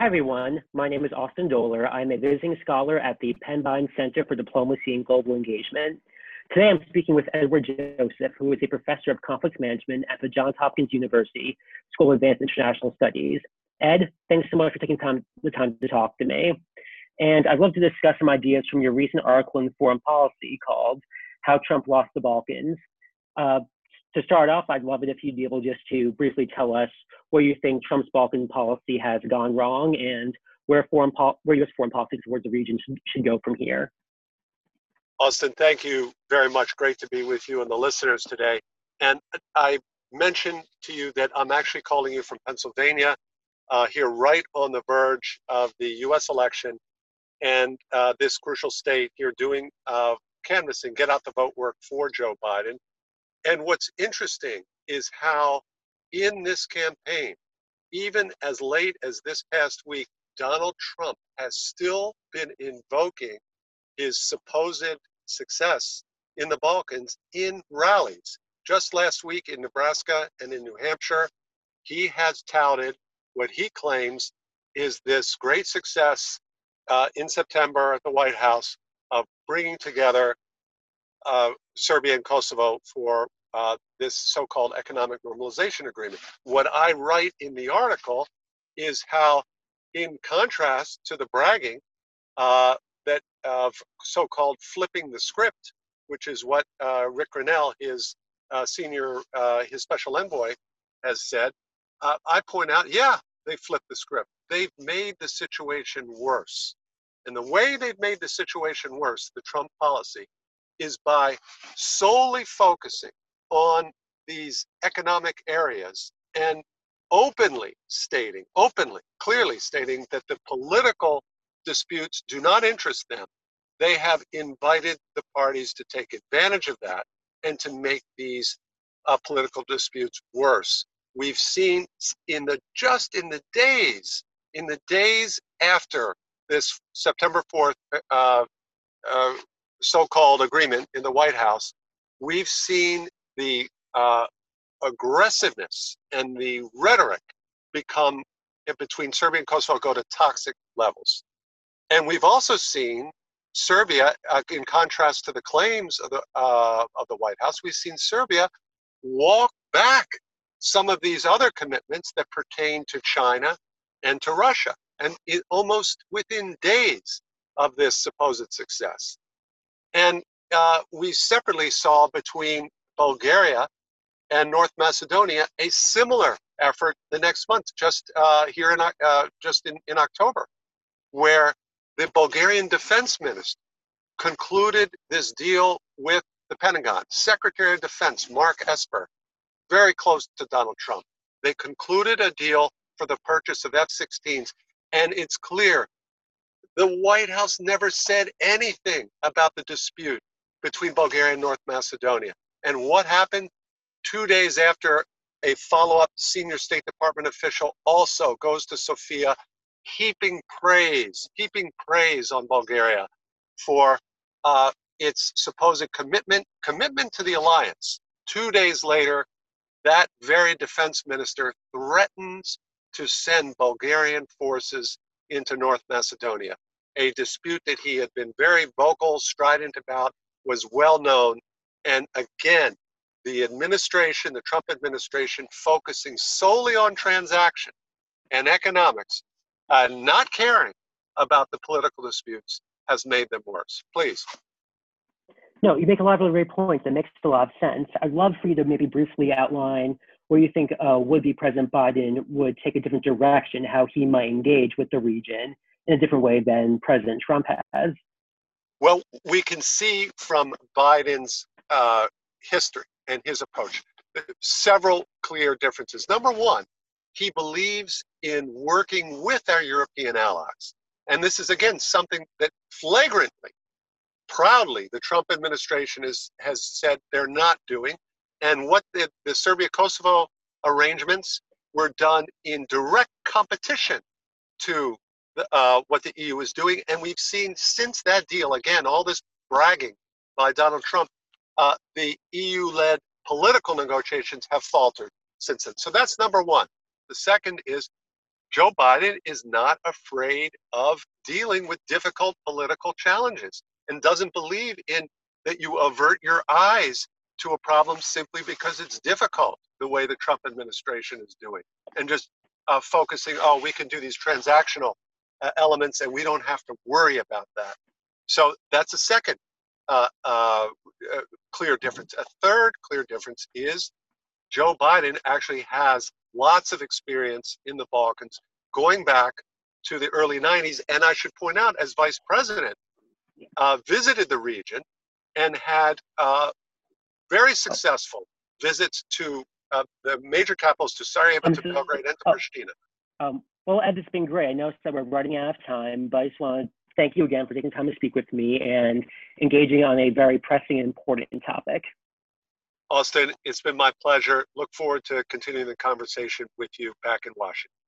Hi, everyone. My name is Austin Doehler. I'm a visiting scholar at the Penn Biden Center for Diplomacy and Global Engagement. Today, I'm speaking with Edward Joseph, who is a professor of conflict management at the Johns Hopkins University School of Advanced International Studies. Ed, thanks so much for taking time, the time to talk to me. And I'd love to discuss some ideas from your recent article in Foreign Policy called How Trump Lost the Balkans. Uh, to start off, I'd love it if you'd be able just to briefly tell us where you think Trump's Balkan policy has gone wrong and where foreign where U.S. foreign policy towards the region should, should go from here. Austin, thank you very much. Great to be with you and the listeners today. And I mentioned to you that I'm actually calling you from Pennsylvania, uh, here right on the verge of the U.S. election, and uh, this crucial state here doing uh, canvassing, get out the vote work for Joe Biden. And what's interesting is how in this campaign, even as late as this past week, Donald Trump has still been invoking his supposed success in the Balkans in rallies. Just last week in Nebraska and in New Hampshire, he has touted what he claims is this great success uh, in September at the White House of bringing together uh, Serbia and Kosovo for uh, this so called economic normalization agreement. What I write in the article is how, in contrast to the bragging uh, that of so called flipping the script, which is what uh, Rick Grenell, his uh, senior, uh, his special envoy, has said, I point out, yeah, they flipped the script. They've made the situation worse. And the way they've made the situation worse, the Trump policy, is by solely focusing on these economic areas and openly stating, openly, clearly stating that the political disputes do not interest them. They have invited the parties to take advantage of that and to make these uh, political disputes worse. We've seen in the just in the days, in the days after this September 4th uh, uh, so called agreement in the White House, we've seen the uh, aggressiveness and the rhetoric become between Serbia and Kosovo go to toxic levels. And we've also seen Serbia, uh, in contrast to the claims of the, uh, of the White House, we've seen Serbia walk back some of these other commitments that pertain to China and to Russia. And it, almost within days of this supposed success. And uh, we separately saw between Bulgaria and North Macedonia a similar effort the next month, just uh, here in uh, just in, in October, where the Bulgarian defense minister concluded this deal with the Pentagon. Secretary of Defense Mark Esper, very close to Donald Trump. They concluded a deal for the purchase of F-16s, and it's clear the White House never said anything about the dispute between Bulgaria and North Macedonia. And what happened? Two days after a follow up senior State Department official also goes to Sofia, heaping praise, heaping praise on Bulgaria for uh, its supposed commitment, commitment to the alliance. Two days later, that very defense minister threatens to send Bulgarian forces into North Macedonia. A dispute that he had been very vocal, strident about, was well known, and again, the administration, the Trump administration, focusing solely on transaction and economics, uh, not caring about the political disputes, has made them worse. Please. No, you make a lot of great points. It makes a lot of sense. I'd love for you to maybe briefly outline where you think uh, would-be President Biden would take a different direction, how he might engage with the region in a different way than President Trump has. Well, we can see from Biden's uh, history and his approach several clear differences. Number one, he believes in working with our European allies. And this is, again, something that flagrantly, proudly, the Trump administration is, has said they're not doing. And what the, the Serbia Kosovo arrangements were done in direct competition to uh, what the EU is doing. And we've seen since that deal, again, all this bragging by Donald Trump, uh, the EU led political negotiations have faltered since then. So that's number one. The second is Joe Biden is not afraid of dealing with difficult political challenges and doesn't believe in that you avert your eyes to a problem simply because it's difficult the way the Trump administration is doing and just uh, focusing, oh, we can do these transactional uh, elements and we don't have to worry about that. So that's a second uh, uh, uh clear difference. A third clear difference is Joe Biden actually has lots of experience in the Balkans going back to the early 90s. And I should point out, as vice president, uh, visited the region and had uh, very successful visits to uh, the major capitals, to Sarajevo, to Belgrade, and to oh, Pristina. Um, well, Ed, it's been great. I know that we're running out of time, but I just want to thank you again for taking time to speak with me and engaging on a very pressing and important topic. Austin, it's been my pleasure. Look forward to continuing the conversation with you back in Washington.